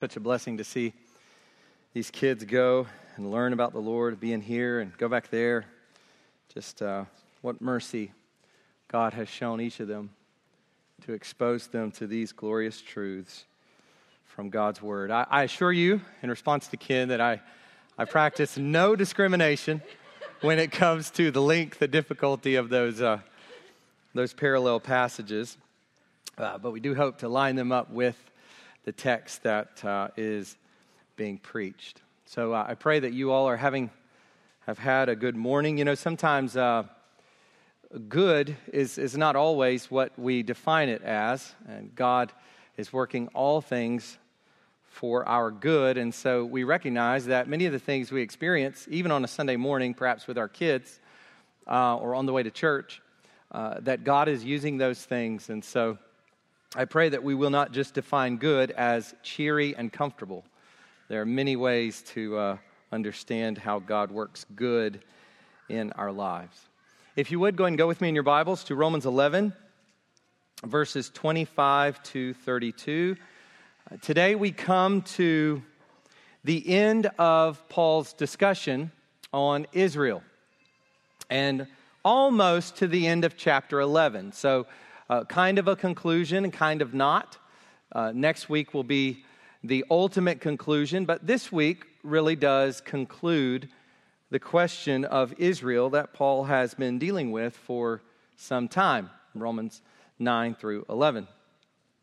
Such a blessing to see these kids go and learn about the Lord, being here and go back there. Just uh, what mercy God has shown each of them to expose them to these glorious truths from God's Word. I, I assure you, in response to Ken, that I, I practice no discrimination when it comes to the length, the difficulty of those, uh, those parallel passages. Uh, but we do hope to line them up with the text that uh, is being preached. So uh, I pray that you all are having have had a good morning. You know, sometimes uh, good is is not always what we define it as, and God is working all things for our good. And so we recognize that many of the things we experience, even on a Sunday morning, perhaps with our kids uh, or on the way to church, uh, that God is using those things. And so I pray that we will not just define good as cheery and comfortable. There are many ways to uh, understand how God works good in our lives. If you would, go and go with me in your Bibles to Romans 11, verses 25 to 32. Uh, today we come to the end of Paul's discussion on Israel and almost to the end of chapter 11. So, uh, kind of a conclusion kind of not. Uh, next week will be the ultimate conclusion, but this week really does conclude the question of Israel that Paul has been dealing with for some time Romans 9 through 11.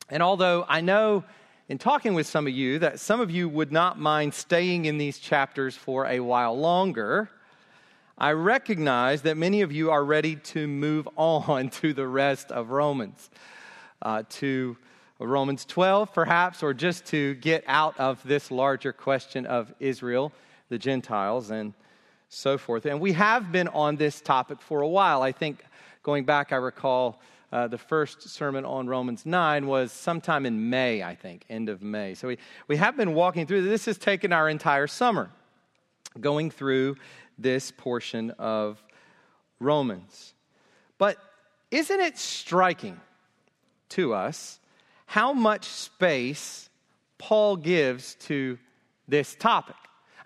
And although I know in talking with some of you that some of you would not mind staying in these chapters for a while longer, I recognize that many of you are ready to move on to the rest of Romans, uh, to Romans 12, perhaps, or just to get out of this larger question of Israel, the Gentiles, and so forth. And we have been on this topic for a while. I think going back, I recall uh, the first sermon on Romans 9 was sometime in May, I think, end of May. So we, we have been walking through. This has taken our entire summer, going through this portion of Romans. But isn't it striking to us how much space Paul gives to this topic?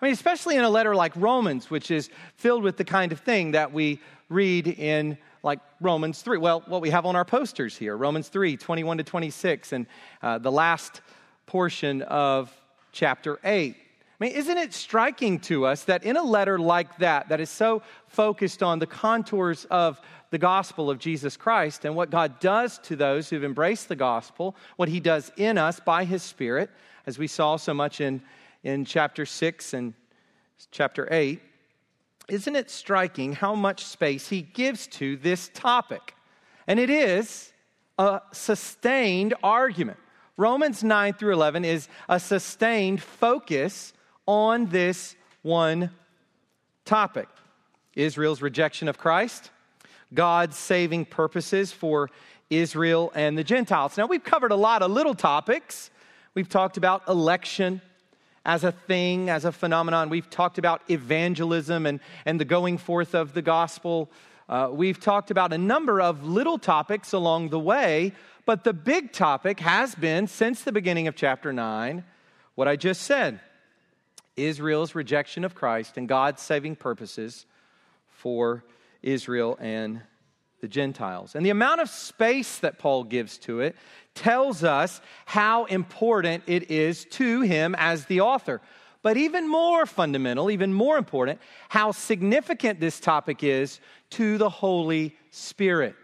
I mean, especially in a letter like Romans, which is filled with the kind of thing that we read in like Romans 3. Well, what we have on our posters here Romans 3, 21 to 26, and uh, the last portion of chapter 8. I mean, isn't it striking to us that in a letter like that, that is so focused on the contours of the gospel of Jesus Christ and what God does to those who've embraced the gospel, what he does in us by his Spirit, as we saw so much in, in chapter 6 and chapter 8, isn't it striking how much space he gives to this topic? And it is a sustained argument. Romans 9 through 11 is a sustained focus on this one topic Israel's rejection of Christ, God's saving purposes for Israel and the Gentiles. Now, we've covered a lot of little topics. We've talked about election as a thing, as a phenomenon. We've talked about evangelism and, and the going forth of the gospel. Uh, we've talked about a number of little topics along the way, but the big topic has been, since the beginning of chapter 9, what I just said Israel's rejection of Christ and God's saving purposes for Israel and the Gentiles. And the amount of space that Paul gives to it tells us how important it is to him as the author. But even more fundamental, even more important, how significant this topic is to the Holy Spirit.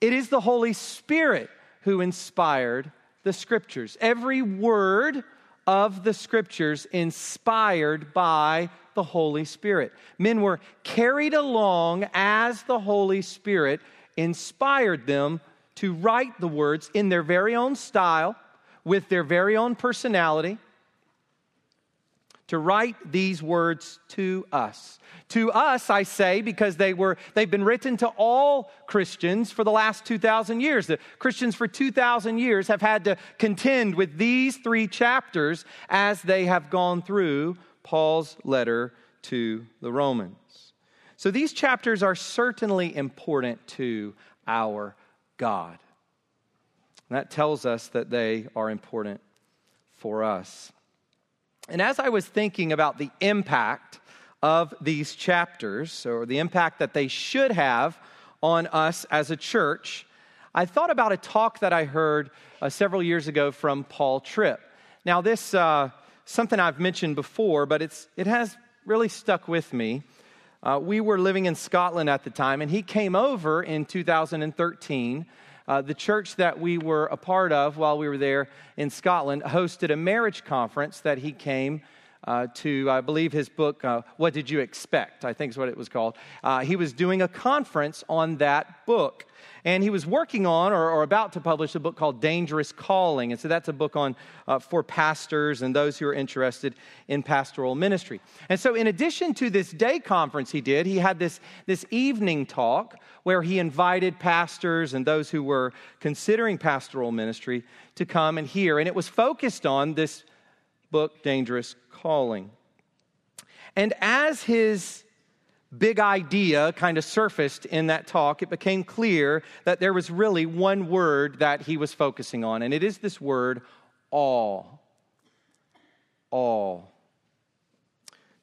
It is the Holy Spirit who inspired the scriptures. Every word of the scriptures inspired by the Holy Spirit. Men were carried along as the Holy Spirit inspired them to write the words in their very own style, with their very own personality, to write these words to us. To us, I say, because they were, they've been written to all Christians for the last 2,000 years. The Christians for 2,000 years have had to contend with these three chapters as they have gone through Paul's letter to the Romans. So these chapters are certainly important to our God. And that tells us that they are important for us. And as I was thinking about the impact of these chapters, or the impact that they should have on us as a church, I thought about a talk that I heard uh, several years ago from Paul Tripp. Now, this uh, something I've mentioned before, but it's, it has really stuck with me. Uh, we were living in Scotland at the time, and he came over in 2013. Uh, the church that we were a part of while we were there in Scotland hosted a marriage conference that he came uh, to, I believe, his book, uh, What Did You Expect? I think is what it was called. Uh, he was doing a conference on that book. And he was working on or, or, about to publish a book called Dangerous Calling. And so that's a book on uh, for pastors and those who are interested in pastoral ministry. And so, in addition to this day conference he did, he had this, this evening talk where he invited pastors and those who were considering pastoral ministry to come and hear. And it was focused on this book, Dangerous Calling. And as his big idea kind of surfaced in that talk, it became clear that there was really one word that he was focusing on, and it is this word, all. All.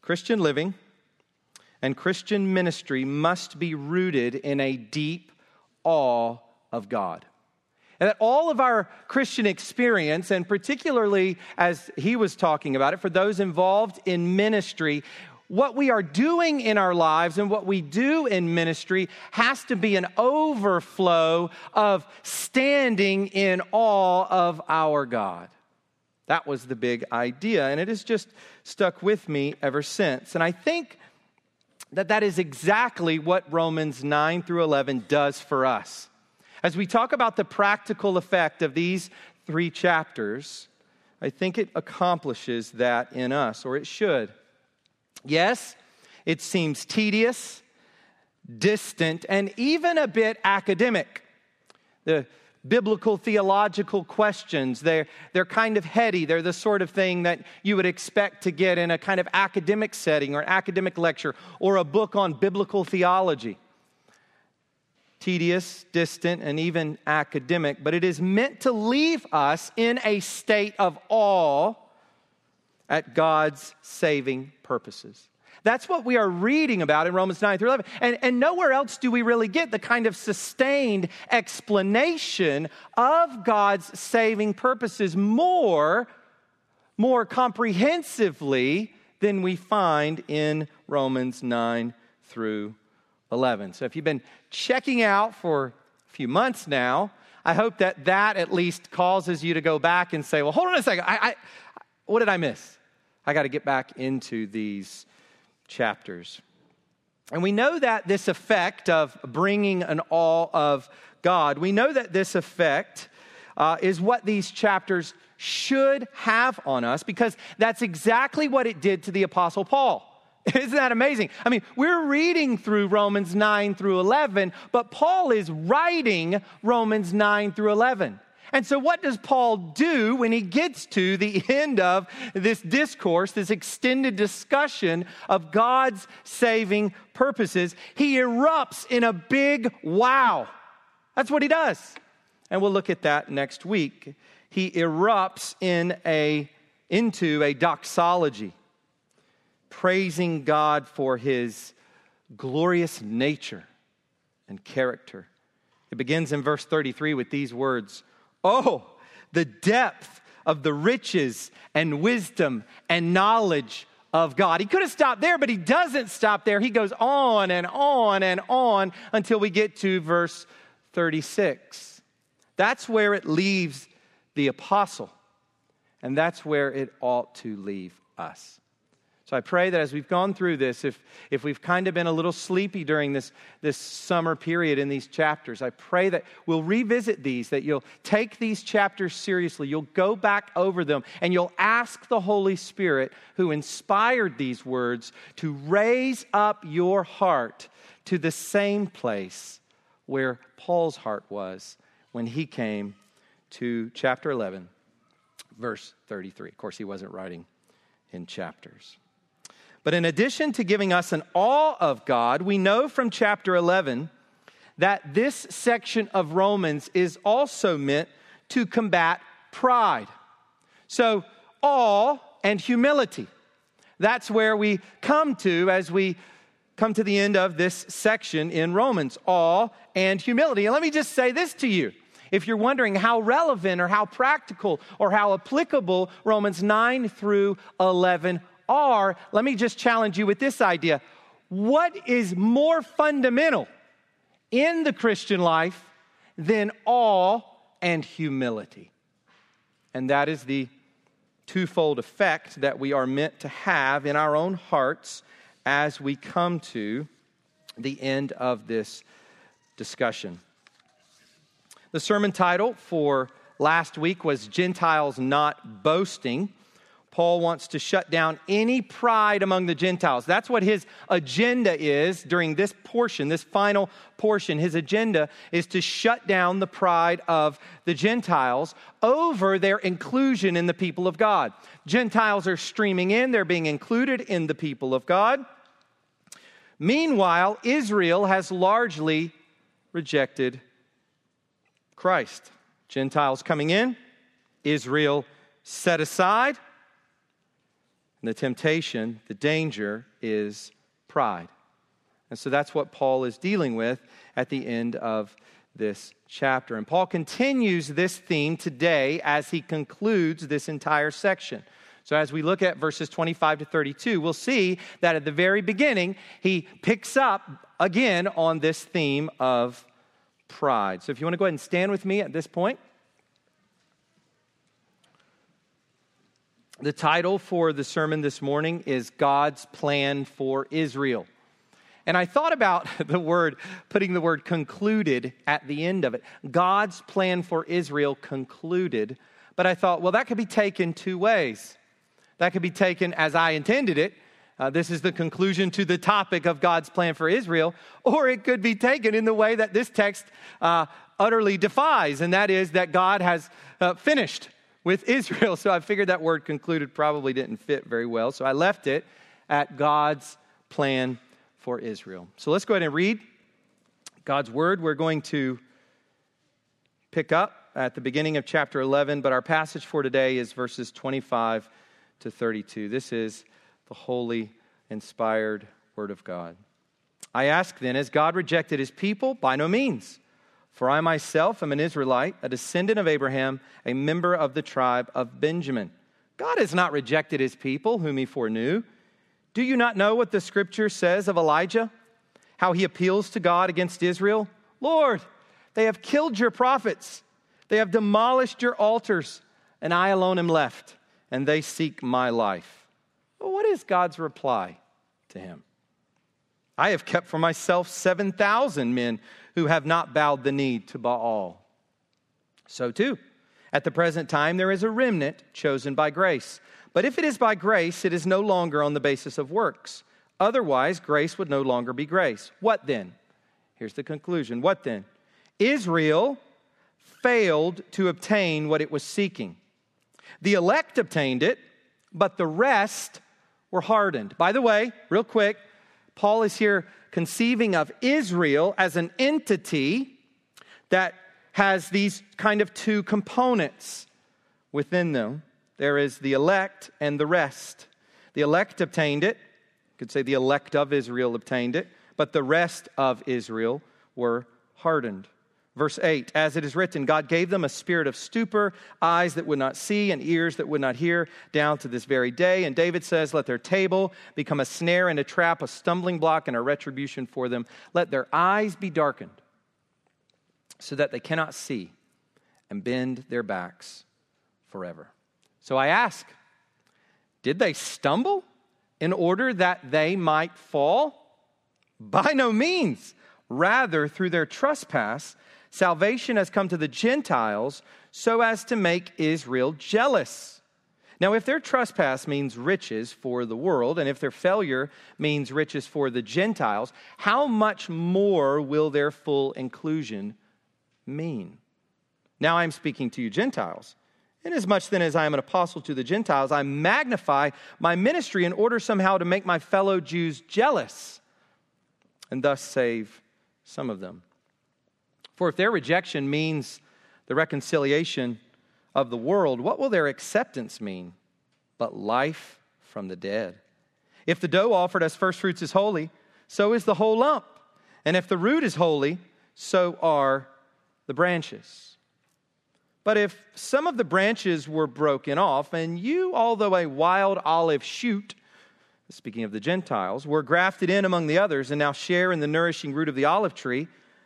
Christian living and Christian ministry must be rooted in a deep awe of God. And that all of our Christian experience, and particularly as he was talking about it, for those involved in ministry, what we are doing in our lives and what we do in ministry has to be an overflow of standing in awe of our God. That was the big idea, and it has just stuck with me ever since. And I think that that is exactly what Romans 9 through 11 does for us. As we talk about the practical effect of these three chapters, I think it accomplishes that in us, or it should. Yes, it seems tedious, distant, and even a bit academic. The biblical theological questions, they're, they're kind of heady. They're the sort of thing that you would expect to get in a kind of academic setting or an academic lecture or a book on biblical theology. Tedious, distant, and even academic, but it is meant to leave us in a state of awe at God's saving purposes. That's what we are reading about in Romans 9 through 11. And, and nowhere else do we really get the kind of sustained explanation of God's saving purposes more, more comprehensively than we find in Romans 9 through 11. So if you've been checking out for a few months now, I hope that that at least causes you to go back and say, well, hold on a second. I, I what did I miss? I got to get back into these chapters. And we know that this effect of bringing an awe of God, we know that this effect uh, is what these chapters should have on us because that's exactly what it did to the Apostle Paul. Isn't that amazing? I mean, we're reading through Romans 9 through 11, but Paul is writing Romans 9 through 11. And so, what does Paul do when he gets to the end of this discourse, this extended discussion of God's saving purposes? He erupts in a big wow. That's what he does. And we'll look at that next week. He erupts in a, into a doxology, praising God for his glorious nature and character. It begins in verse 33 with these words Oh, the depth of the riches and wisdom and knowledge of God. He could have stopped there, but he doesn't stop there. He goes on and on and on until we get to verse 36. That's where it leaves the apostle, and that's where it ought to leave us. So I pray that as we've gone through this, if, if we've kind of been a little sleepy during this, this summer period in these chapters, I pray that we'll revisit these, that you'll take these chapters seriously. You'll go back over them, and you'll ask the Holy Spirit who inspired these words to raise up your heart to the same place where Paul's heart was when he came to chapter 11, verse 33. Of course, he wasn't writing in chapters. But in addition to giving us an awe of God, we know from chapter 11 that this section of Romans is also meant to combat pride. So, awe and humility. That's where we come to as we come to the end of this section in Romans awe and humility. And let me just say this to you. If you're wondering how relevant or how practical or how applicable Romans 9 through 11 are, let me just challenge you with this idea. What is more fundamental in the Christian life than awe and humility? And that is the twofold effect that we are meant to have in our own hearts as we come to the end of this discussion. The sermon title for last week was Gentiles Not Boasting. Paul wants to shut down any pride among the Gentiles. That's what his agenda is during this portion, this final portion. His agenda is to shut down the pride of the Gentiles over their inclusion in the people of God. Gentiles are streaming in, they're being included in the people of God. Meanwhile, Israel has largely rejected Christ. Gentiles coming in, Israel set aside. And the temptation, the danger is pride. And so that's what Paul is dealing with at the end of this chapter. And Paul continues this theme today as he concludes this entire section. So, as we look at verses 25 to 32, we'll see that at the very beginning, he picks up again on this theme of pride. So, if you want to go ahead and stand with me at this point. The title for the sermon this morning is God's Plan for Israel. And I thought about the word, putting the word concluded at the end of it. God's plan for Israel concluded. But I thought, well, that could be taken two ways. That could be taken as I intended it. Uh, this is the conclusion to the topic of God's plan for Israel. Or it could be taken in the way that this text uh, utterly defies, and that is that God has uh, finished with Israel. So I figured that word concluded probably didn't fit very well. So I left it at God's plan for Israel. So let's go ahead and read God's word. We're going to pick up at the beginning of chapter 11, but our passage for today is verses 25 to 32. This is the holy, inspired Word of God. I ask then, has God rejected his people? By no means. For I myself am an Israelite, a descendant of Abraham, a member of the tribe of Benjamin. God has not rejected his people, whom he foreknew. Do you not know what the scripture says of Elijah? How he appeals to God against Israel? Lord, they have killed your prophets, they have demolished your altars, and I alone am left and they seek my life. What is God's reply to him? I have kept for myself 7,000 men who have not bowed the knee to Baal. So, too, at the present time, there is a remnant chosen by grace. But if it is by grace, it is no longer on the basis of works. Otherwise, grace would no longer be grace. What then? Here's the conclusion. What then? Israel failed to obtain what it was seeking. The elect obtained it, but the rest were hardened. By the way, real quick, Paul is here conceiving of Israel as an entity that has these kind of two components within them. There is the elect and the rest. The elect obtained it. You could say the elect of Israel obtained it, but the rest of Israel were hardened. Verse 8, as it is written, God gave them a spirit of stupor, eyes that would not see, and ears that would not hear, down to this very day. And David says, Let their table become a snare and a trap, a stumbling block and a retribution for them. Let their eyes be darkened, so that they cannot see, and bend their backs forever. So I ask, did they stumble in order that they might fall? By no means. Rather, through their trespass, Salvation has come to the Gentiles so as to make Israel jealous. Now, if their trespass means riches for the world, and if their failure means riches for the Gentiles, how much more will their full inclusion mean? Now I'm speaking to you, Gentiles. Inasmuch then as I am an apostle to the Gentiles, I magnify my ministry in order somehow to make my fellow Jews jealous and thus save some of them. For if their rejection means the reconciliation of the world, what will their acceptance mean? but life from the dead. If the dough offered as firstfruits is holy, so is the whole lump. And if the root is holy, so are the branches. But if some of the branches were broken off, and you, although a wild olive shoot, speaking of the Gentiles, were grafted in among the others and now share in the nourishing root of the olive tree,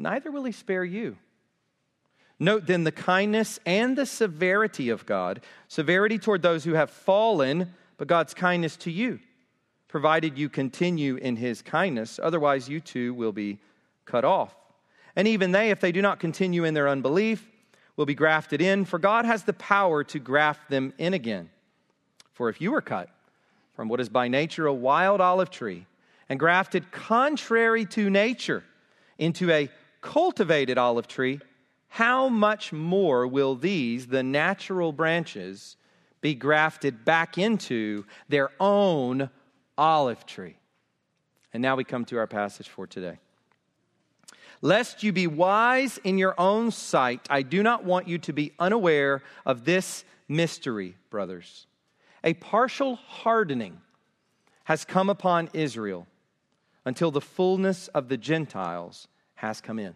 neither will he spare you. Note then the kindness and the severity of God severity toward those who have fallen, but God's kindness to you, provided you continue in his kindness. Otherwise, you too will be cut off. And even they, if they do not continue in their unbelief, will be grafted in, for God has the power to graft them in again. For if you were cut from what is by nature a wild olive tree and grafted contrary to nature into a cultivated olive tree, how much more will these, the natural branches, be grafted back into their own olive tree? And now we come to our passage for today. Lest you be wise in your own sight, I do not want you to be unaware of this mystery, brothers. A partial hardening has come upon Israel until the fullness of the Gentiles has come in.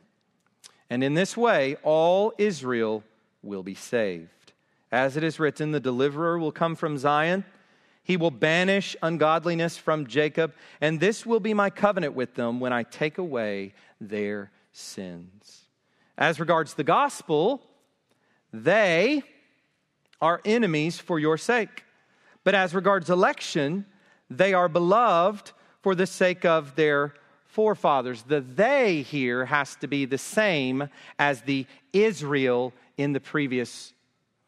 And in this way, all Israel will be saved. As it is written, the deliverer will come from Zion. He will banish ungodliness from Jacob, and this will be my covenant with them when I take away their sins. As regards the gospel, they are enemies for your sake. But as regards election, they are beloved for the sake of their forefathers. The they here has to be the same as the Israel in the previous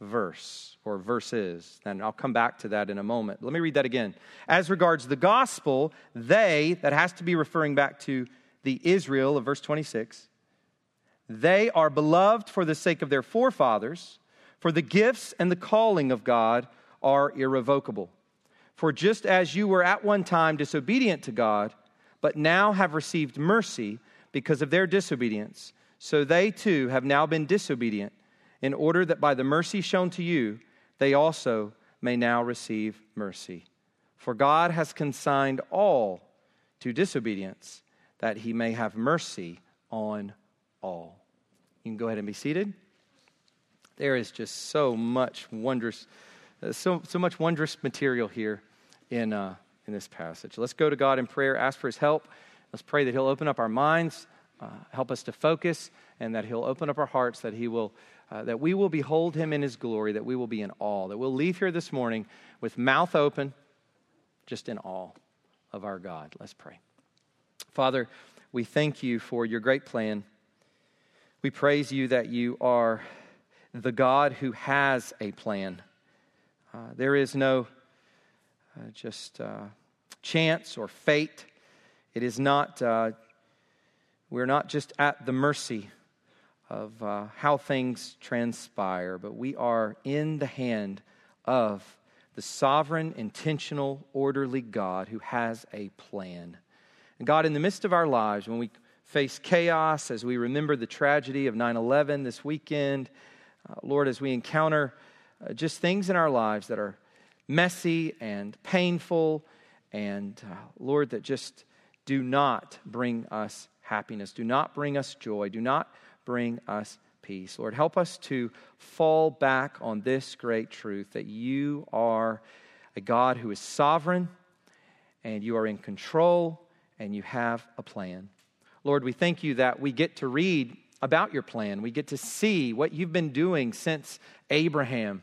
verse or verses. And I'll come back to that in a moment. Let me read that again. As regards the gospel, they, that has to be referring back to the Israel of verse 26. They are beloved for the sake of their forefathers, for the gifts and the calling of God are irrevocable. For just as you were at one time disobedient to God, but now have received mercy because of their disobedience, so they too have now been disobedient, in order that by the mercy shown to you, they also may now receive mercy. For God has consigned all to disobedience that he may have mercy on all. You can go ahead and be seated. There is just so much wondrous, uh, so, so much wondrous material here in, uh, in this passage. Let's go to God in prayer, ask for his help. Let's pray that he'll open up our minds, uh, help us to focus, and that he'll open up our hearts, that he will, uh, that we will behold him in his glory, that we will be in awe, that we'll leave here this morning with mouth open, just in awe of our God. Let's pray. Father, we thank you for your great plan. We praise you that you are the God who has a plan. Uh, there is no uh, just uh, chance or fate. It is not, uh, we're not just at the mercy of uh, how things transpire, but we are in the hand of the sovereign, intentional, orderly God who has a plan. And God, in the midst of our lives, when we face chaos, as we remember the tragedy of 9 11 this weekend, uh, Lord, as we encounter uh, just things in our lives that are messy and painful, and uh, Lord, that just do not bring us happiness, do not bring us joy, do not bring us peace. Lord, help us to fall back on this great truth that you are a God who is sovereign and you are in control and you have a plan. Lord, we thank you that we get to read about your plan. We get to see what you've been doing since Abraham.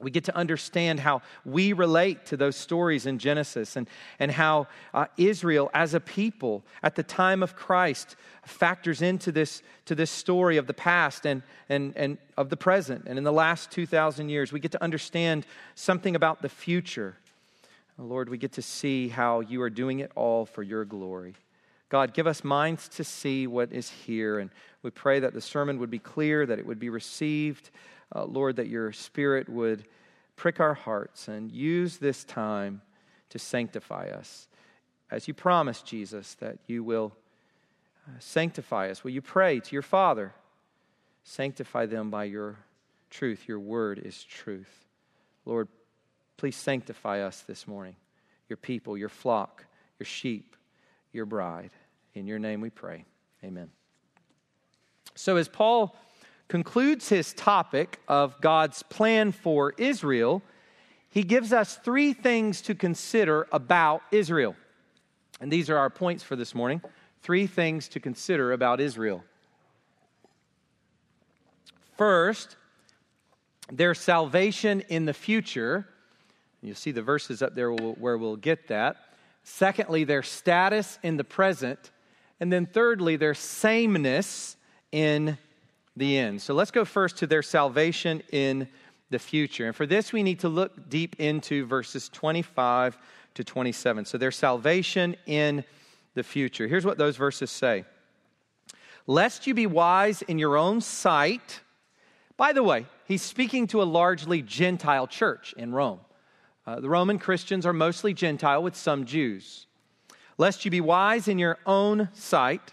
We get to understand how we relate to those stories in Genesis and, and how uh, Israel, as a people at the time of Christ, factors into this, to this story of the past and, and, and of the present. And in the last 2,000 years, we get to understand something about the future Lord, we get to see how you are doing it all for your glory. God, give us minds to see what is here. And we pray that the sermon would be clear, that it would be received. Uh, Lord, that your spirit would prick our hearts and use this time to sanctify us. As you promised, Jesus, that you will uh, sanctify us. Will you pray to your Father? Sanctify them by your truth. Your word is truth. Lord, please sanctify us this morning, your people, your flock, your sheep, your bride. In your name we pray. Amen. So, as Paul concludes his topic of God's plan for Israel, he gives us three things to consider about Israel. And these are our points for this morning. Three things to consider about Israel. First, their salvation in the future. You'll see the verses up there where we'll get that. Secondly, their status in the present. And then thirdly, their sameness in the end. So let's go first to their salvation in the future. And for this, we need to look deep into verses 25 to 27. So their salvation in the future. Here's what those verses say Lest you be wise in your own sight. By the way, he's speaking to a largely Gentile church in Rome. Uh, the Roman Christians are mostly Gentile with some Jews. Lest you be wise in your own sight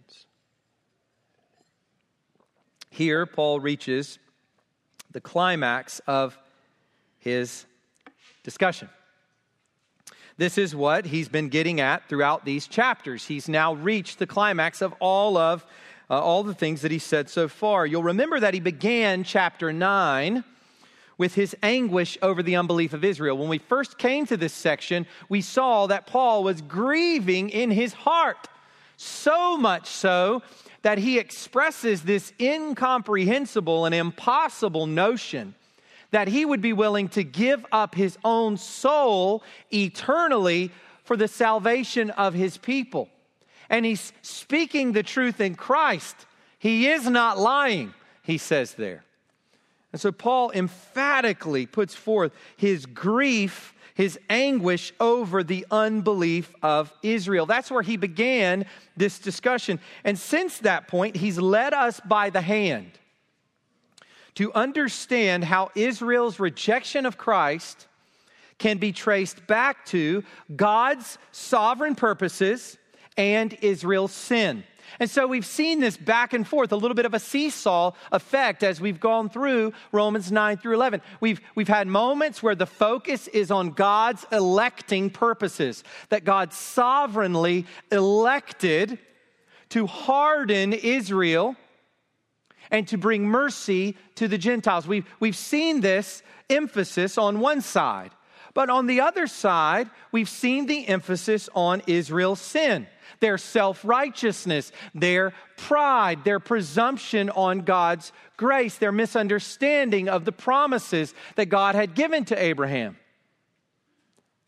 Here, Paul reaches the climax of his discussion. This is what he's been getting at throughout these chapters. He's now reached the climax of all of uh, all the things that he said so far. You'll remember that he began chapter 9 with his anguish over the unbelief of Israel. When we first came to this section, we saw that Paul was grieving in his heart. So much so that he expresses this incomprehensible and impossible notion that he would be willing to give up his own soul eternally for the salvation of his people. And he's speaking the truth in Christ. He is not lying, he says there. And so Paul emphatically puts forth his grief his anguish over the unbelief of Israel. That's where he began this discussion. And since that point, he's led us by the hand to understand how Israel's rejection of Christ can be traced back to God's sovereign purposes and Israel's sin. And so we've seen this back and forth, a little bit of a seesaw effect as we've gone through Romans 9 through 11. We've, we've had moments where the focus is on God's electing purposes, that God sovereignly elected to harden Israel and to bring mercy to the Gentiles. We've, we've seen this emphasis on one side. But on the other side, we've seen the emphasis on Israel's sin their self righteousness, their pride, their presumption on God's grace, their misunderstanding of the promises that God had given to Abraham,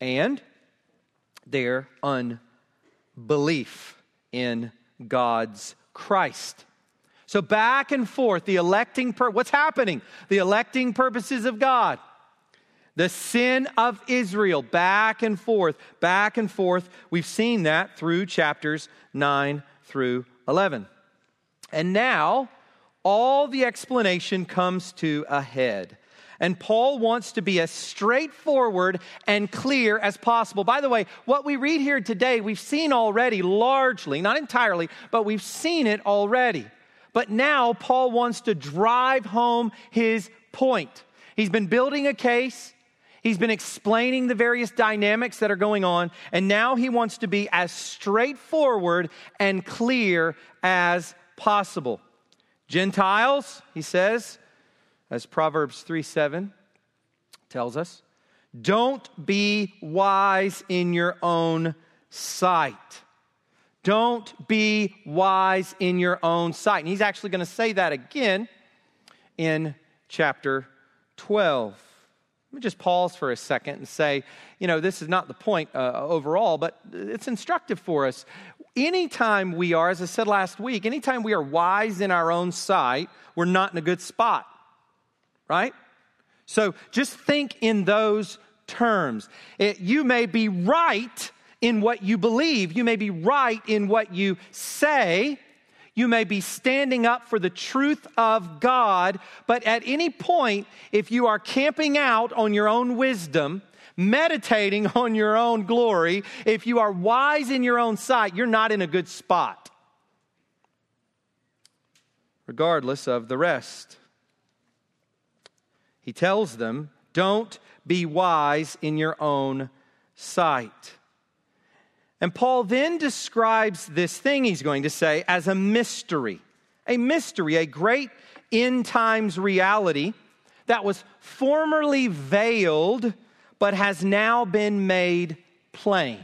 and their unbelief in God's Christ. So back and forth, the electing, pur- what's happening? The electing purposes of God the sin of Israel, back and forth, back and forth. We've seen that through chapters 9 through 11. And now, all the explanation comes to a head. And Paul wants to be as straightforward and clear as possible. By the way, what we read here today, we've seen already largely, not entirely, but we've seen it already. But now Paul wants to drive home his point. He's been building a case. He's been explaining the various dynamics that are going on, and now he wants to be as straightforward and clear as possible. Gentiles, he says, as Proverbs 3 7 tells us, don't be wise in your own sight. Don't be wise in your own sight. And he's actually going to say that again in chapter 12. Let me just pause for a second and say, you know, this is not the point uh, overall, but it's instructive for us. Anytime we are, as I said last week, anytime we are wise in our own sight, we're not in a good spot, right? So just think in those terms. It, you may be right in what you believe, you may be right in what you say, you may be standing up for the truth of God, but at any point, if you are camping out on your own wisdom, meditating on your own glory, if you are wise in your own sight, you're not in a good spot, regardless of the rest. He tells them, don't be wise in your own sight. And Paul then describes this thing he's going to say as a mystery. A mystery, a great end times reality that was formerly veiled but has now been made plain.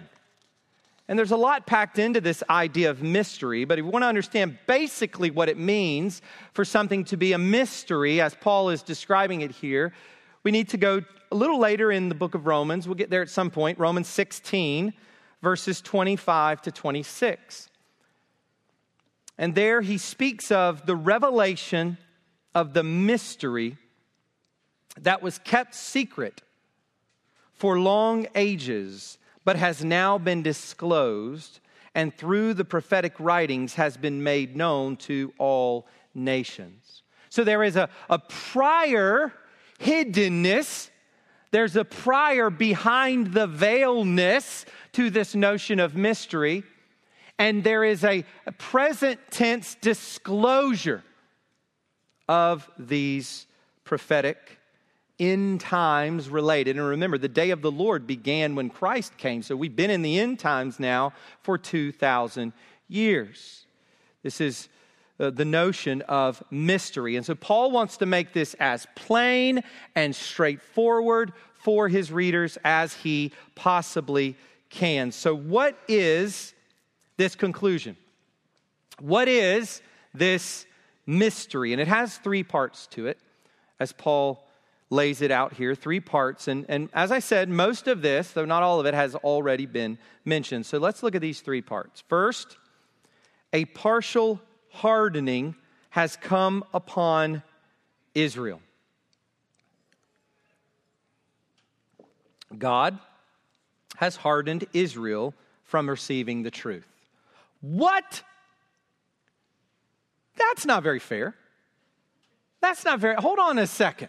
And there's a lot packed into this idea of mystery, but if you want to understand basically what it means for something to be a mystery, as Paul is describing it here, we need to go a little later in the book of Romans. We'll get there at some point, Romans 16, verses 25 to 26. And there he speaks of the revelation of the mystery that was kept secret for long ages but has now been disclosed and through the prophetic writings has been made known to all nations. So there is a, a prior hiddenness, there's a prior behind the veilness to this notion of mystery, and there is a, present tense disclosure of these prophetic end times related. And remember, the day of the Lord began when Christ came. So we've been in the end times now for 2,000 years. This is Uh, the notion of mystery. And so Paul wants to make this as plain and straightforward for his readers as he possibly can. So, what is this conclusion? What is this mystery? And it has three parts to it, as Paul lays it out here, three parts. And, and as I said, most of this, though not all of it, has already been mentioned. So let's look at these three parts. First, a partial hardening has come upon Israel. God has hardened Israel from receiving the truth. What? That's not very fair. That's not very. Hold on a second.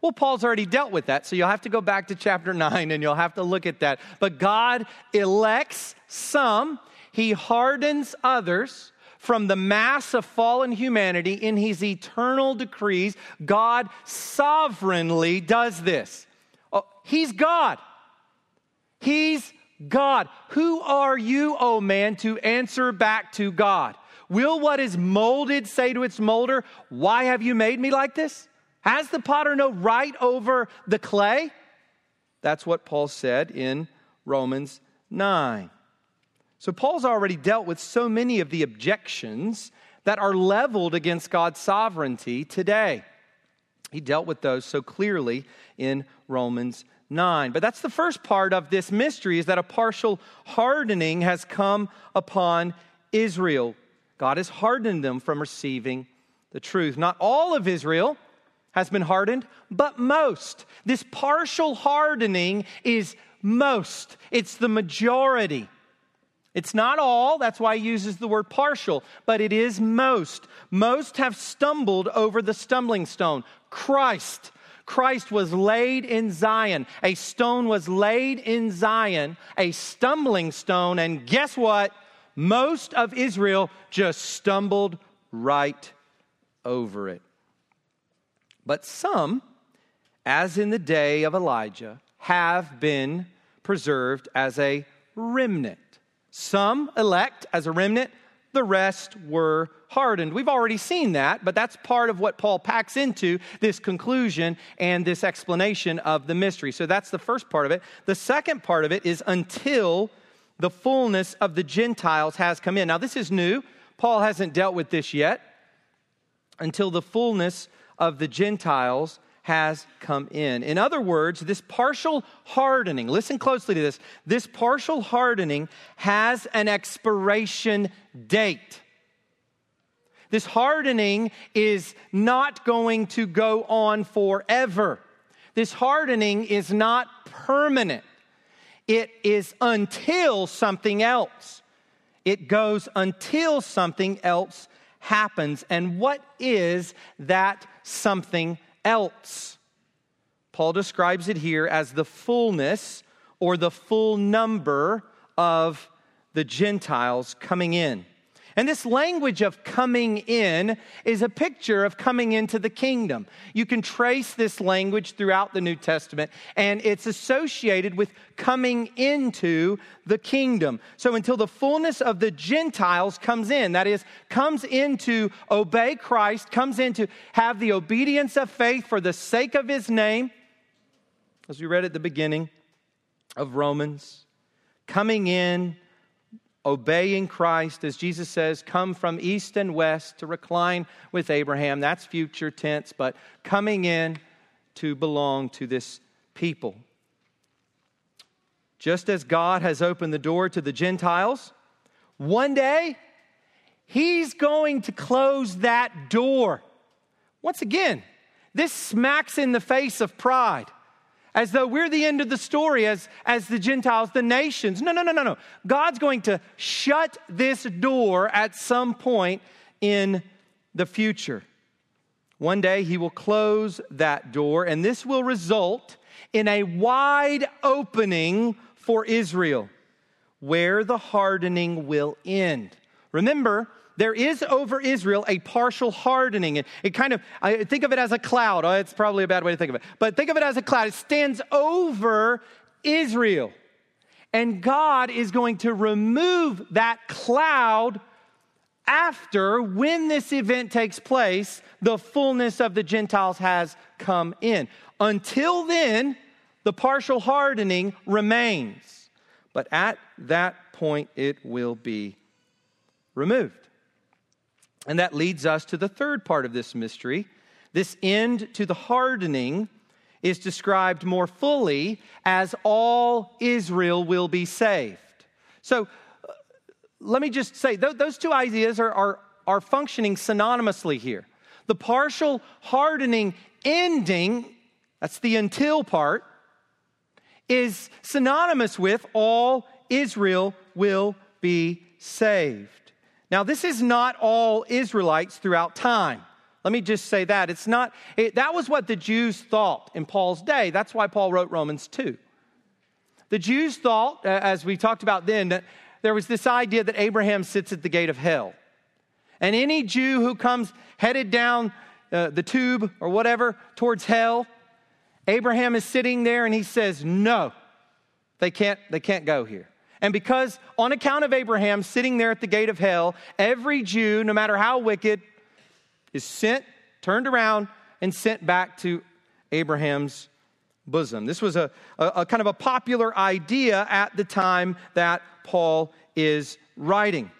Well, Paul's already dealt with that, so you'll have to go back to chapter 9 and you'll have to look at that. But God elects some, He hardens others from the mass of fallen humanity in His eternal decrees. God sovereignly does this. Oh, he's God. He's God. Who are you, O oh man, to answer back to God? Will what is molded say to its molder, Why have you made me like this? Has the potter no right over the clay? That's what Paul said in Romans 9. So Paul's already dealt with so many of the objections that are leveled against God's sovereignty today. He dealt with those so clearly in Romans 9. But that's the first part of this mystery is that a partial hardening has come upon Israel. God has hardened them from receiving the truth. Not all of Israel has been hardened, but most. This partial hardening is most, it's the majority. It's not all, that's why he uses the word partial, but it is most. Most have stumbled over the stumbling stone Christ. Christ was laid in Zion. A stone was laid in Zion, a stumbling stone, and guess what? Most of Israel just stumbled right over it. But some, as in the day of Elijah, have been preserved as a remnant. Some elect as a remnant, the rest were hardened. We've already seen that, but that's part of what Paul packs into this conclusion and this explanation of the mystery. So that's the first part of it. The second part of it is until the fullness of the Gentiles has come in. Now, this is new. Paul hasn't dealt with this yet until the fullness of the Gentiles has come in. In other words, this partial hardening, listen closely to this, this partial hardening has an expiration date. This hardening is not going to go on forever. This hardening is not permanent. It is until something else. It goes until something else happens. And what is that something else? Paul describes it here as the fullness or the full number of the Gentiles coming in. And this language of coming in is a picture of coming into the kingdom. You can trace this language throughout the New Testament, and it's associated with coming into the kingdom. So until the fullness of the Gentiles comes in, that is, comes into obey Christ, comes in to have the obedience of faith for the sake of his name, as we read at the beginning of Romans, coming in obeying Christ, as Jesus says, come from east and west to recline with Abraham. That's future tense, but coming in to belong to this people. Just as God has opened the door to the Gentiles, one day He's going to close that door. Once again, this smacks in the face of pride as though we're the end of the story as, as the Gentiles, the nations. No, no, no, no, no. God's going to shut this door at some point in the future. One day he will close that door, and this will result in a wide opening for Israel where the hardening will end. Remember, there is over Israel a partial hardening. It, it kind of, I think of it as a cloud. Oh, it's probably a bad way to think of it. But think of it as a cloud. It stands over Israel. And God is going to remove that cloud after, when this event takes place, the fullness of the Gentiles has come in. Until then, the partial hardening remains. But at that point, it will be removed. And that leads us to the third part of this mystery. This end to the hardening is described more fully as all Israel will be saved. So uh, let me just say th- those two ideas are, are, are functioning synonymously here. The partial hardening ending, that's the until part, is synonymous with all Israel will be saved. Now, this is not all Israelites throughout time. Let me just say that. It's not, it, that was what the Jews thought in Paul's day. That's why Paul wrote Romans 2. The Jews thought, as we talked about then, that there was this idea that Abraham sits at the gate of hell. And any Jew who comes headed down uh, the tube or whatever towards hell, Abraham is sitting there and he says, No, they can't, they can't go here. And because, on account of Abraham sitting there at the gate of hell, every Jew, no matter how wicked, is sent, turned around, and sent back to Abraham's bosom. This was a, a, a kind of a popular idea at the time that Paul is writing.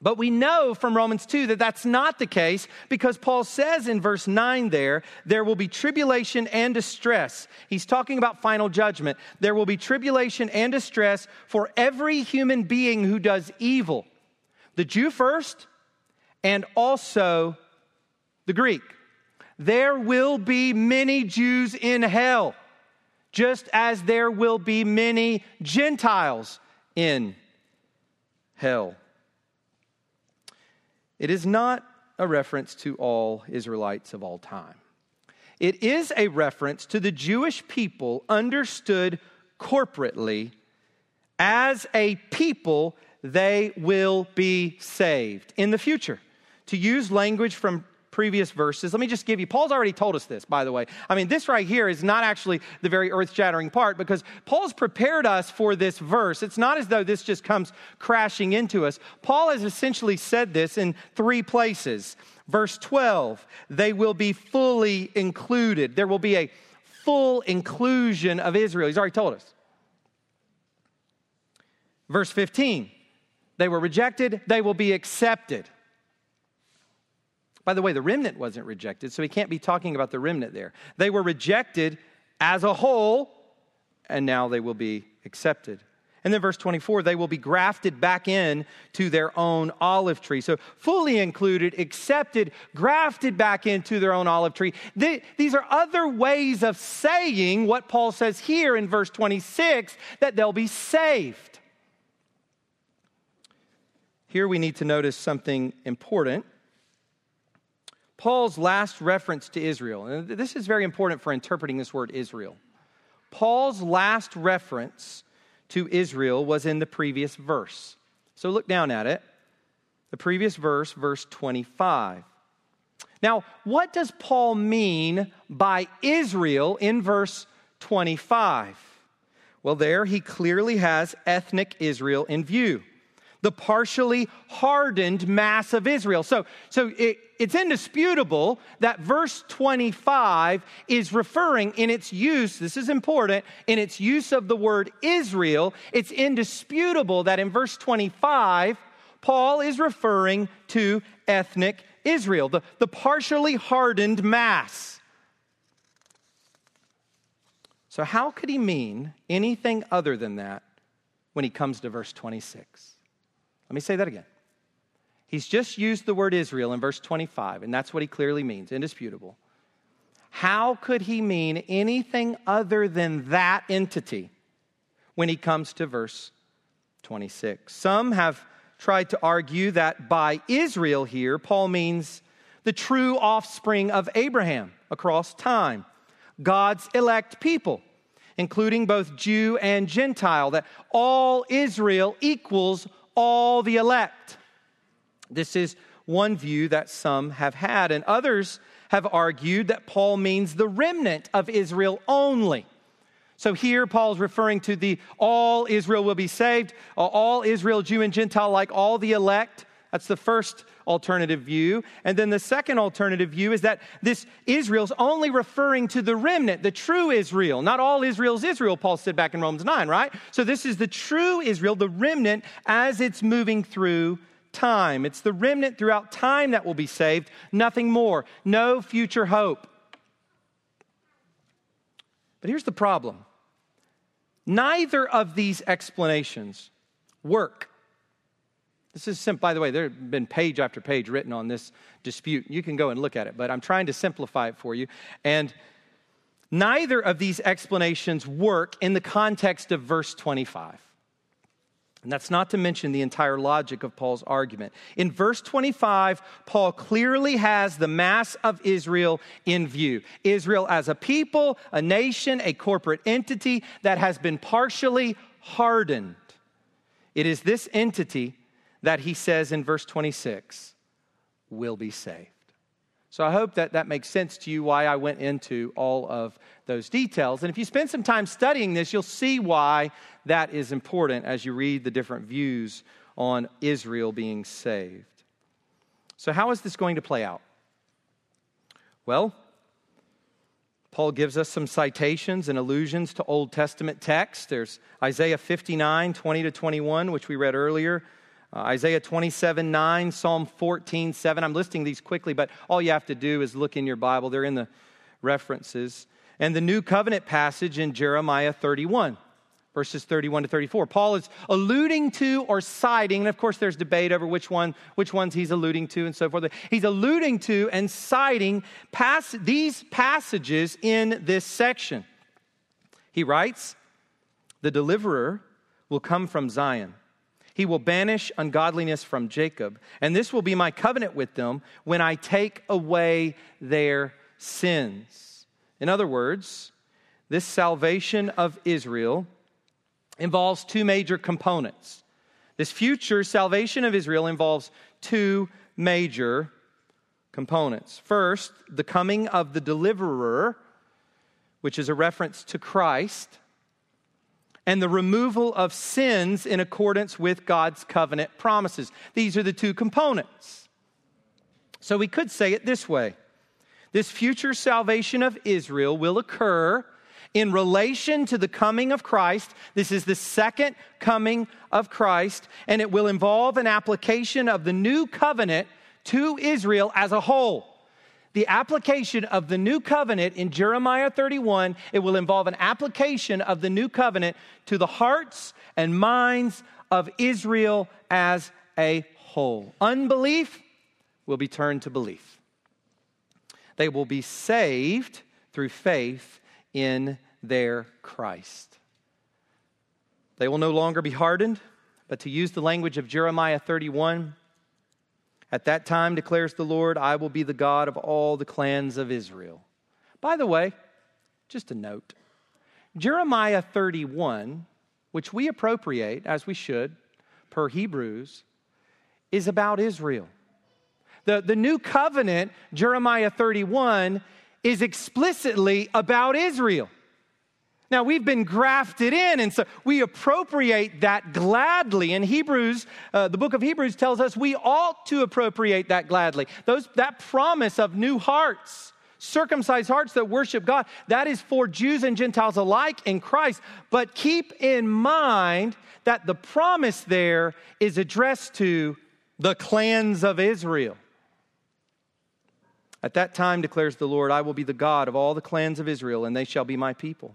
But we know from Romans 2 that that's not the case because Paul says in verse 9 there, there will be tribulation and distress. He's talking about final judgment. There will be tribulation and distress for every human being who does evil, the Jew first, and also the Greek. There will be many Jews in hell, just as there will be many Gentiles in hell. It is not a reference to all Israelites of all time. It is a reference to the Jewish people understood corporately as a people they will be saved in the future. To use language from previous verses. Let me just give you, Paul's already told us this, by the way. I mean, this right here is not actually the very earth shattering part because Paul's prepared us for this verse. It's not as though this just comes crashing into us. Paul has essentially said this in three places. Verse 12, they will be fully included. There will be a full inclusion of Israel. He's already told us. Verse 15 they were rejected, they will be accepted. By the way, the remnant wasn't rejected, so he can't be talking about the remnant there. They were rejected as a whole, and now they will be accepted. And then verse 24, they will be grafted back in to their own olive tree. So fully included, accepted, grafted back into their own olive tree. They, these are other ways of saying what Paul says here in verse 26 that they'll be saved. Here we need to notice something important. Paul's last reference to Israel, and this is very important for interpreting this word Israel. Paul's last reference to Israel was in the previous verse. So look down at it. The previous verse, verse 25. Now, what does Paul mean by Israel in verse 25? Well, there he clearly has ethnic Israel in view the partially hardened mass of Israel. So, so it, it's indisputable that verse 25 is referring in its use, this is important, in its use of the word Israel, it's indisputable that in verse 25, Paul is referring to ethnic Israel, the, the partially hardened mass. So, how could he mean anything other than that when he comes to verse 26? Let me say that again. He's just used the word Israel in verse 25, and that's what he clearly means, indisputable. How could he mean anything other than that entity when he comes to verse 26? Some have tried to argue that by Israel here, Paul means the true offspring of Abraham across time, God's elect people, including both Jew and Gentile, that all Israel equals all the elect. This is one view that some have had, and others have argued that Paul means the remnant of Israel only. So here, Paul's referring to the all Israel will be saved, uh, all Israel, Jew and Gentile, like all the elect. That's the first alternative view. And then the second alternative view is that this Israel's only referring to the remnant, the true Israel. Not all Israel's Israel, Paul said back in Romans 9, right? So this is the true Israel, the remnant, as it's moving through time. It's the remnant throughout time that will be saved, nothing more. No future hope. But here's the problem neither of these explanations work. This is simple, by the way, there have been page after page written on this dispute. You can go and look at it, but I'm trying to simplify it for you. And neither of these explanations work in the context of verse 25. And that's not to mention the entire logic of Paul's argument. In verse 25, Paul clearly has the mass of Israel in view. Israel as a people, a nation, a corporate entity that has been partially hardened. It is this entity that he says in verse 26 will be saved. So I hope that that makes sense to you why I went into all of those details. And if you spend some time studying this, you'll see why that is important as you read the different views on Israel being saved. So, how is this going to play out? Well, Paul gives us some citations and allusions to Old Testament texts. There's Isaiah 59, 20 to 21, which we read earlier. Uh, Isaiah 27 9, Psalm 14 7. I'm listing these quickly, but all you have to do is look in your Bible. They're in the references. And the new covenant passage in Jeremiah 31, verses 31 to 34. Paul is alluding to or citing, and of course there's debate over which one, which ones he's alluding to and so forth. He's alluding to and citing pass, these passages in this section. He writes, The deliverer will come from Zion he will banish ungodliness from Jacob, and this will be my covenant with them when I take away their sins. In other words, this salvation of Israel involves two major components. This future salvation of Israel involves two major components. First, the coming of the deliverer, which is a reference to Christ and the removal of sins in accordance with God's covenant promises. These are the two components. So we could say it this way this future salvation of Israel will occur in relation to the coming of Christ. This is the second coming of Christ, and it will involve an application of the new covenant to Israel as a whole. The application of the new covenant in Jeremiah 31, it will involve an application of the new covenant to the hearts and minds of Israel as a whole. Unbelief will be turned to belief. They will be saved through faith in their Christ. They will no longer be hardened, but to use the language of Jeremiah 31, at that time, declares the Lord, I will be the God of all the clans of Israel. By the way, just a note Jeremiah 31, which we appropriate as we should per Hebrews, is about Israel. The, the new covenant, Jeremiah 31, is explicitly about Israel. Now, we've been grafted in, and so we appropriate that gladly. In Hebrews, uh, the book of Hebrews tells us we ought to appropriate that gladly. Those, that promise of new hearts, circumcised hearts that worship God, that is for Jews and Gentiles alike in Christ. But keep in mind that the promise there is addressed to the clans of Israel. At that time, declares the Lord, I will be the God of all the clans of Israel, and they shall be my people.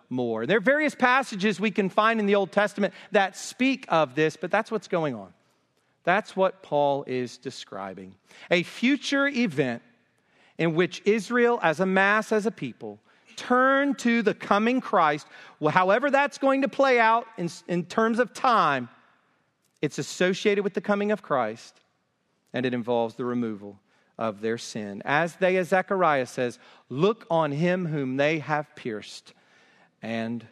more. There are various passages we can find in the Old Testament that speak of this, but that's what's going on. That's what Paul is describing. A future event in which Israel, as a mass, as a people, turn to the coming Christ. However that's going to play out in, in terms of time, it's associated with the coming of Christ, and it involves the removal of their sin. As they, as Zechariah says, look on him whom they have pierced and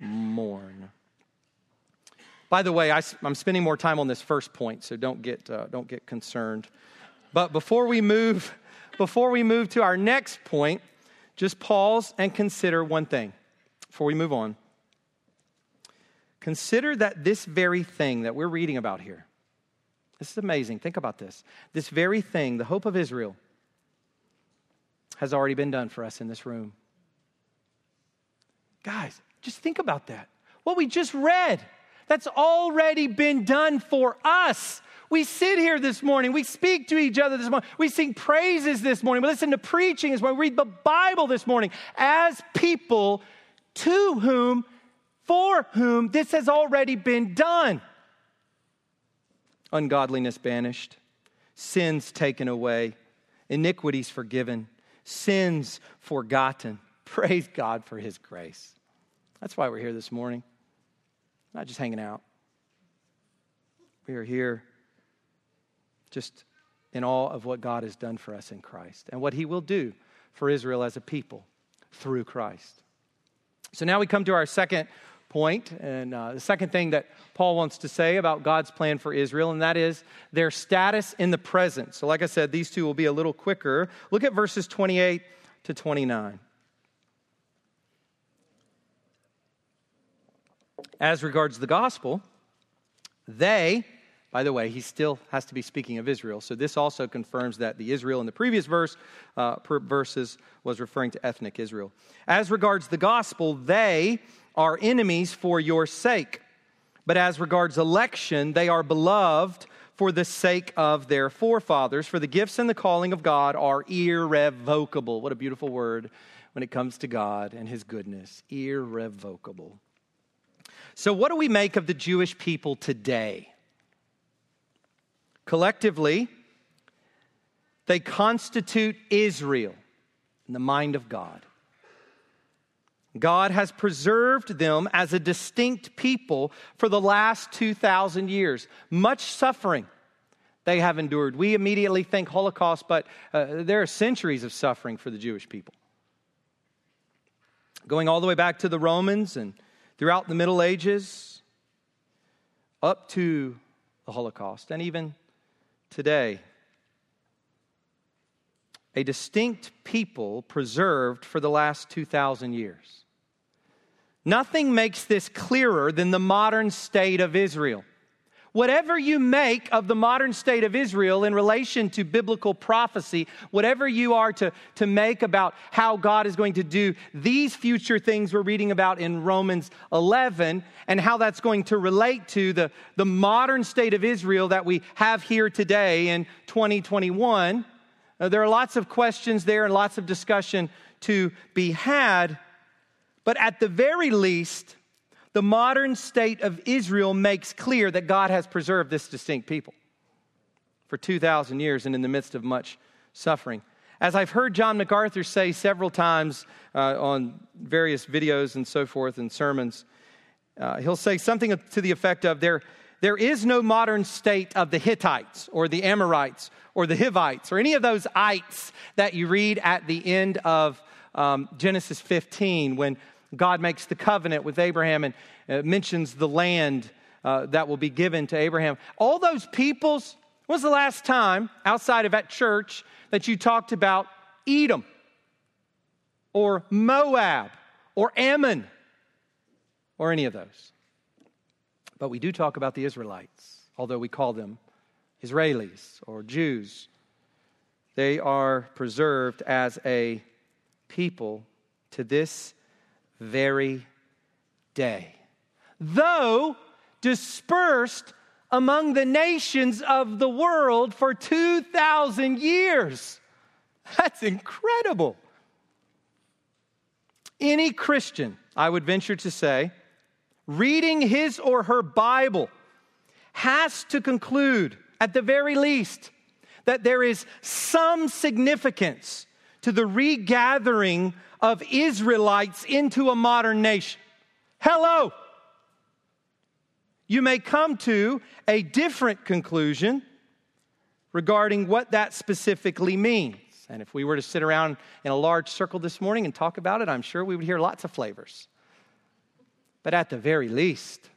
mourn. By the way, I, am spending more time on this first point, so don't get, uh, don't get concerned. But before we move, before we move to our next point, just pause and consider one thing before we move on. Consider that this very thing that we're reading about here, this is amazing. Think about this. This very thing, the hope of Israel, has already been done for us in this room. Guys, just think about that. What we just read, that's already been done for us. We sit here this morning, we speak to each other this morning, we sing praises this morning, we listen to preaching this morning, we read the Bible this morning as people to whom, for whom this has already been done. Ungodliness banished, sins taken away, iniquities forgiven, sins forgotten. Praise God for his grace. That's why we're here this morning. Not just hanging out. We are here just in awe of what God has done for us in Christ and what he will do for Israel as a people through Christ. So now we come to our second point, and uh, the second thing that Paul wants to say about God's plan for Israel, and that is their status in the present. So, like I said, these two will be a little quicker. Look at verses 28 to 29. As regards the gospel, they, by the way, he still has to be speaking of Israel. So this also confirms that the Israel in the previous verse, uh, verses was referring to ethnic Israel. As regards the gospel, they are enemies for your sake. But as regards election, they are beloved for the sake of their forefathers. For the gifts and the calling of God are irrevocable. What a beautiful word when it comes to God and his goodness. Irrevocable. So, what do we make of the Jewish people today? Collectively, they constitute Israel in the mind of God. God has preserved them as a distinct people for the last 2,000 years. Much suffering they have endured. We immediately think Holocaust, but uh, there are centuries of suffering for the Jewish people. Going all the way back to the Romans and throughout the Middle Ages, up to the Holocaust, and even today. A distinct people preserved for the last 2,000 years. Nothing makes this clearer than the modern state of Israel. Whatever you make of the modern state of Israel in relation to biblical prophecy, whatever you are to, to make about how God is going to do these future things we're reading about in Romans 11 and how that's going to relate to the, the modern state of Israel that we have here today in 2021, uh, there are lots of questions there and lots of discussion to be had. But at the very least, the modern state of Israel makes clear that God has preserved this distinct people for 2,000 years and in the midst of much suffering. As I've heard John MacArthur say several times uh, on various videos and so forth and sermons, uh, he'll say something to the effect of there, there is no modern state of the Hittites or the Amorites or the Hivites or any of those ites that you read at the end of um, Genesis 15 when God makes the covenant with Abraham and uh, mentions the land uh, that will be given to Abraham. All those peoples, when was the last time outside of at church that you talked about Edom or Moab or Ammon or any of those? But we do talk about the Israelites, although we call them Israelis or Jews. They are preserved as a people to this very day. Though dispersed among the nations of the world for 2,000 years. That's incredible. Any Christian, I would venture to say, reading his or her Bible has to conclude, at the very least, that there is some significance to the regathering of Israelites into a modern nation. Hello. You may come to a different conclusion regarding what that specifically means. And if we were to sit around in a large circle this morning and talk about it, I'm sure we would hear lots of flavors. But at the very least,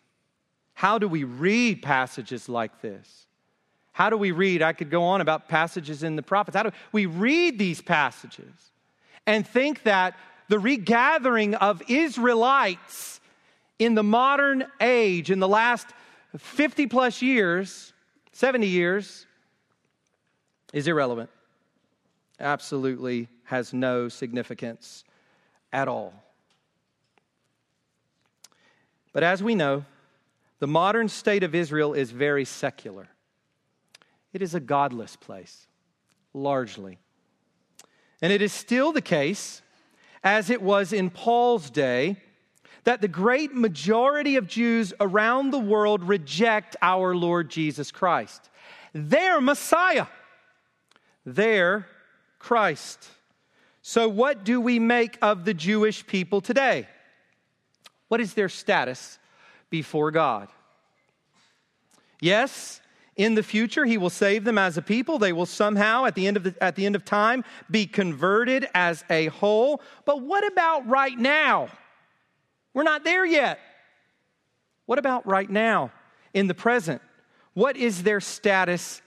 how do we read passages like this? How do we read? I could go on about passages in the prophets. How do we read these passages and think that the regathering of Israelites in the modern age, in the last 50 plus years, 70 years, is irrelevant. Absolutely has no significance at all. But as we know, the modern state of Israel is very secular. It is a godless place, largely. And it is still the case, as it was in Paul's day, that the great majority of Jews around the world reject our Lord Jesus Christ. Their Messiah, their Christ. So, what do we make of the Jewish people today? What is their status before God? Yes, in the future he will save them as a people. They will somehow at the end of the, at the end of time be converted as a whole. But what about right now? We're not there yet. What about right now in the present? What is their status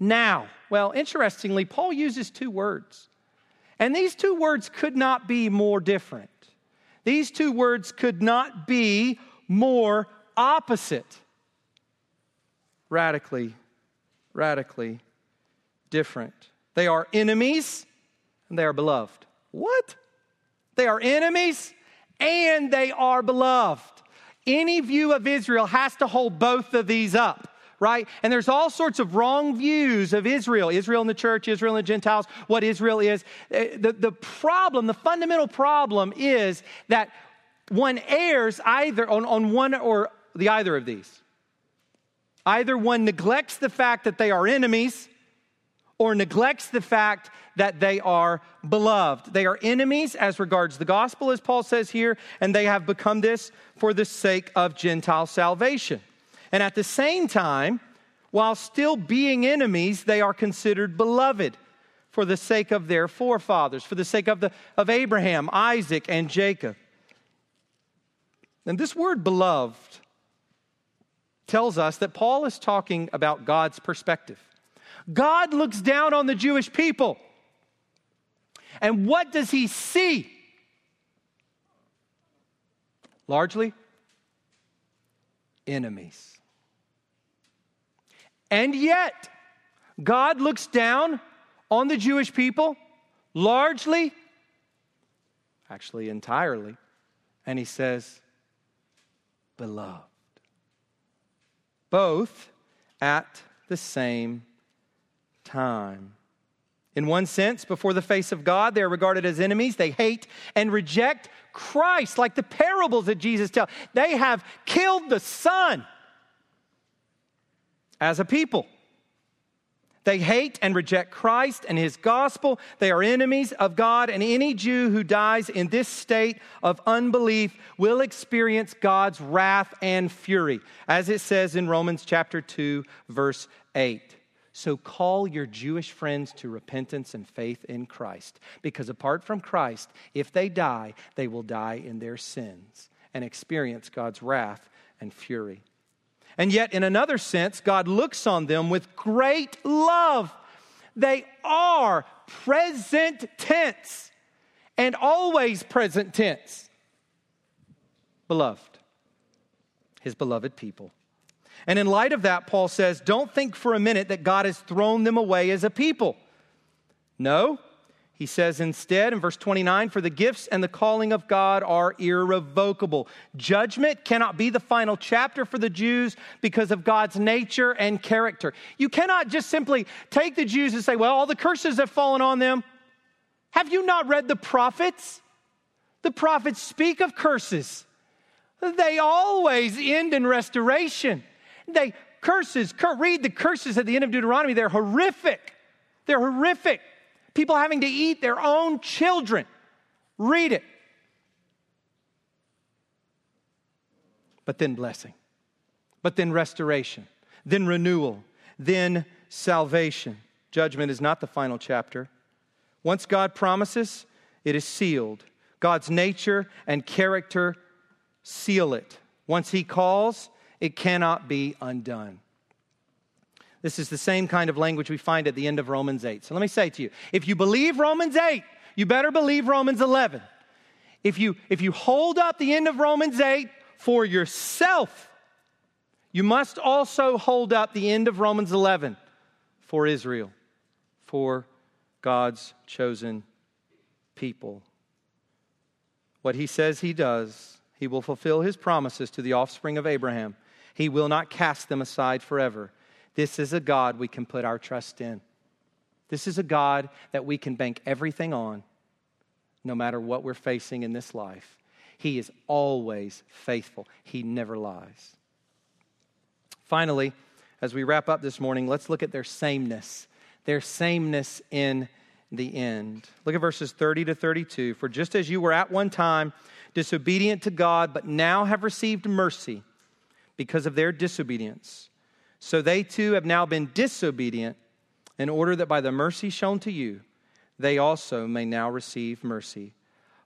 now? Well interestingly paul uses two words. And these two words could not be more different. These two words could not be more opposite radically, radically different. They are enemies and they are beloved. What? They are enemies and they are beloved. Any view of Israel has to hold both of these up right? And there's all sorts of wrong views of Israel Israel and the church, Israel and the Gentiles, what Israel is. Uh, the, the problem, the fundamental problem is that one errs either on, on one or the either of these. Either one neglects the fact that they are enemies or neglects the fact that they are beloved. They are enemies as regards the gospel, as Paul says here, and they have become this for the sake of Gentile salvation. And at the same time, while still being enemies, they are considered beloved for the sake of their forefathers, for the sake of, the, of Abraham, Isaac, and Jacob. And this word beloved tells us that Paul is talking about God's perspective. God looks down on the Jewish people. And what does he see? Largely, enemies. And yet, God looks down on the Jewish people largely, actually entirely, and he says, Beloved. Both at the same time. In one sense, before the face of God, they are regarded as enemies. They hate and reject Christ, like the parables that Jesus tells. They have killed the Son as a people. They hate and reject Christ and his gospel. They are enemies of God, and any Jew who dies in this state of unbelief will experience God's wrath and fury, as it says in Romans chapter 2, verse 8. So call your Jewish friends to repentance and faith in Christ, because apart from Christ, if they die, they will die in their sins and experience God's wrath and fury. And yet, in another sense, God looks on them with great love. They are present tense and always present tense. Beloved, his beloved people. And in light of that, Paul says, don't think for a minute that God has thrown them away as a people. No, he says instead in verse 29 For the gifts and the calling of God are irrevocable. Judgment cannot be the final chapter for the Jews because of God's nature and character. You cannot just simply take the Jews and say, Well, all the curses have fallen on them. Have you not read the prophets? The prophets speak of curses, they always end in restoration. They curses, cur- read the curses at the end of Deuteronomy, they're horrific. They're horrific people having to eat their own children. Read it. But then blessing, but then restoration, then renewal, then salvation. Judgment is not the final chapter. Once God promises, it is sealed. God's nature and character seal it. Once He calls, it cannot be undone. This is the same kind of language we find at the end of Romans 8. So let me say to you if you believe Romans 8, you better believe Romans 11. If you, if you hold up the end of Romans 8 for yourself, you must also hold up the end of Romans 11 for Israel, for God's chosen people. What he says he does, he will fulfill his promises to the offspring of Abraham. He will not cast them aside forever. This is a God we can put our trust in. This is a God that we can bank everything on, no matter what we're facing in this life. He is always faithful, He never lies. Finally, as we wrap up this morning, let's look at their sameness. Their sameness in the end. Look at verses 30 to 32. For just as you were at one time disobedient to God, but now have received mercy because of their disobedience, so they too have now been disobedient, in order that by the mercy shown to you, they also may now receive mercy.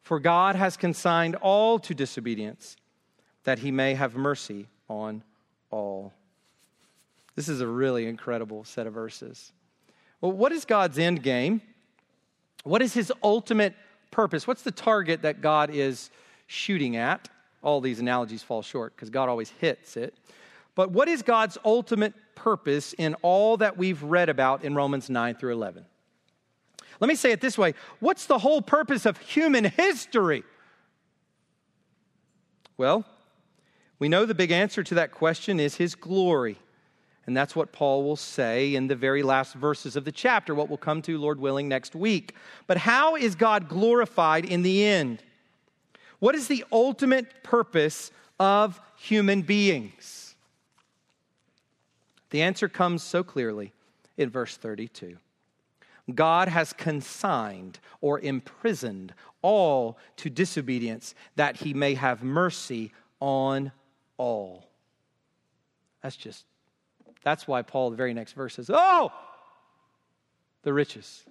For God has consigned all to disobedience, that he may have mercy on all. This is a really incredible set of verses. Well, what is God's end game? What is his ultimate purpose? What's the target that God is shooting at? All these analogies fall short because God always hits it. But what is God's ultimate purpose in all that we've read about in Romans 9 through 11? Let me say it this way What's the whole purpose of human history? Well, we know the big answer to that question is His glory. And that's what Paul will say in the very last verses of the chapter, what we'll come to, Lord willing, next week. But how is God glorified in the end? What is the ultimate purpose of human beings? The answer comes so clearly in verse 32. God has consigned or imprisoned all to disobedience that he may have mercy on all. That's just, that's why Paul, the very next verse says, Oh, the riches,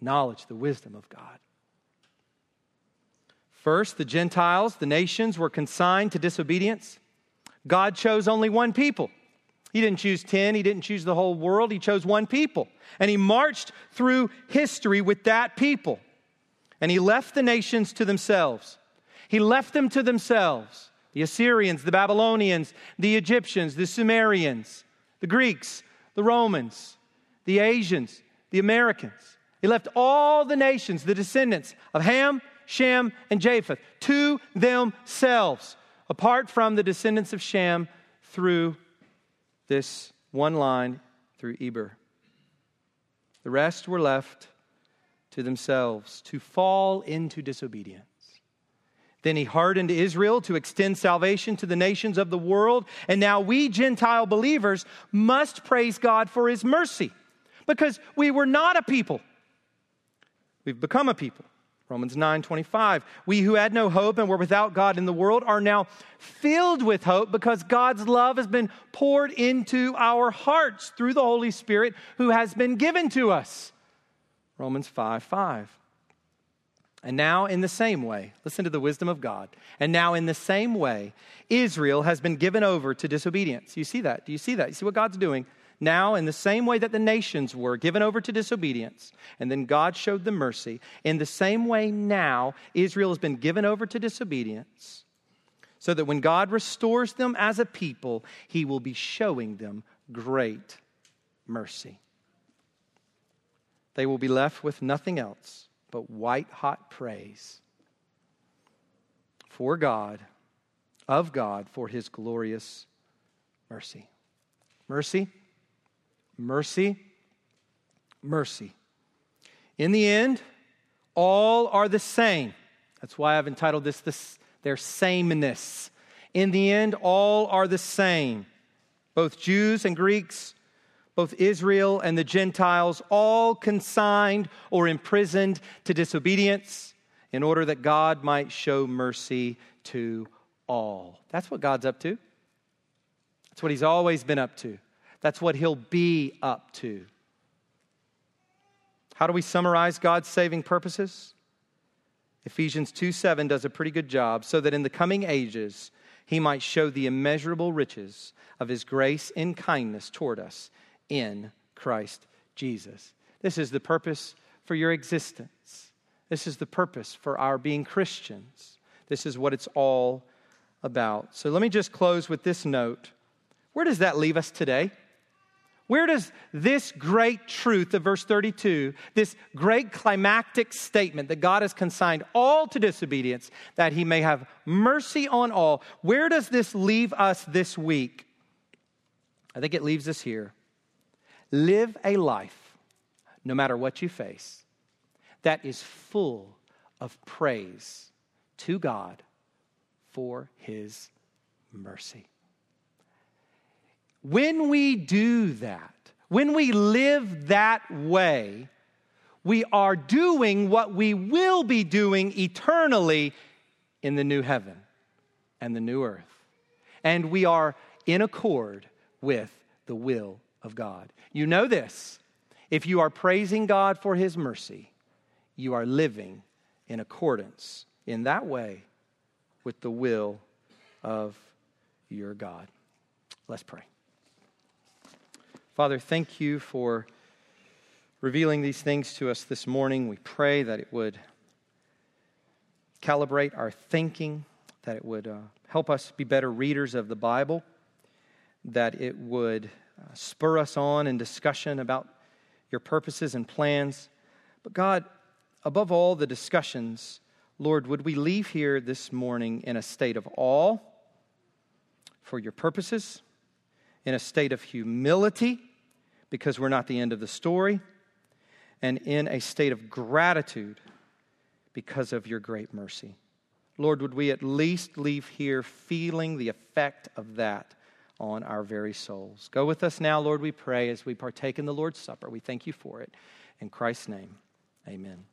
knowledge, the wisdom of God. First, the Gentiles, the nations, were consigned to disobedience. God chose only one people. He didn't choose 10, He didn't choose the whole world, He chose one people. And He marched through history with that people. And He left the nations to themselves. He left them to themselves the Assyrians, the Babylonians, the Egyptians, the Sumerians, the Greeks, the Romans, the Asians, the Americans. He left all the nations, the descendants of Ham, Shem, and Japheth, to themselves, apart from the descendants of Shem through this one line through Eber. The rest were left to themselves to fall into disobedience. Then he hardened Israel to extend salvation to the nations of the world. And now we Gentile believers must praise God for his mercy because we were not a people. We've become a people. Romans 9 25. We who had no hope and were without God in the world are now filled with hope because God's love has been poured into our hearts through the Holy Spirit who has been given to us. Romans 5 5. And now, in the same way, listen to the wisdom of God. And now, in the same way, Israel has been given over to disobedience. You see that? Do you see that? You see what God's doing? Now, in the same way that the nations were given over to disobedience, and then God showed them mercy, in the same way now, Israel has been given over to disobedience, so that when God restores them as a people, he will be showing them great mercy. They will be left with nothing else but white hot praise for God, of God, for his glorious mercy. Mercy mercy, mercy. In the end, all are the same. That's why I've entitled this, this their sameness. In the end, all are the same. Both Jews and Greeks, both Israel and the Gentiles, all consigned or imprisoned to disobedience in order that God might show mercy to all. That's what God's up to. That's what He's always been up to. That's what he'll be up to. How do we summarize God's saving purposes? Ephesians 2 7 does a pretty good job, so that in the coming ages he might show the immeasurable riches of his grace and kindness toward us in Christ Jesus. This is the purpose for your existence. This is the purpose for our being Christians. This is what it's all about. So let me just close with this note. Where does that leave us today? Where does this great truth of verse 32, this great climactic statement that God has consigned all to disobedience, that he may have mercy on all, where does this leave us this week? I think it leaves us here. Live a life, no matter what you face, that is full of praise to God for his mercy. When we do that, when we live that way, we are doing what we will be doing eternally in the new heaven and the new earth. And we are in accord with the will of God. You know this. If you are praising God for his mercy, you are living in accordance in that way with the will of your God. Let's pray. Father, thank you for revealing these things to us this morning. We pray that it would calibrate our thinking, that it would uh, help us be better readers of the Bible, that it would uh, spur us on in discussion about your purposes and plans. But God, above all the discussions, Lord, would we leave here this morning in a state of awe for your purposes? In a state of humility because we're not the end of the story, and in a state of gratitude because of your great mercy. Lord, would we at least leave here feeling the effect of that on our very souls? Go with us now, Lord, we pray, as we partake in the Lord's Supper. We thank you for it. In Christ's name, amen.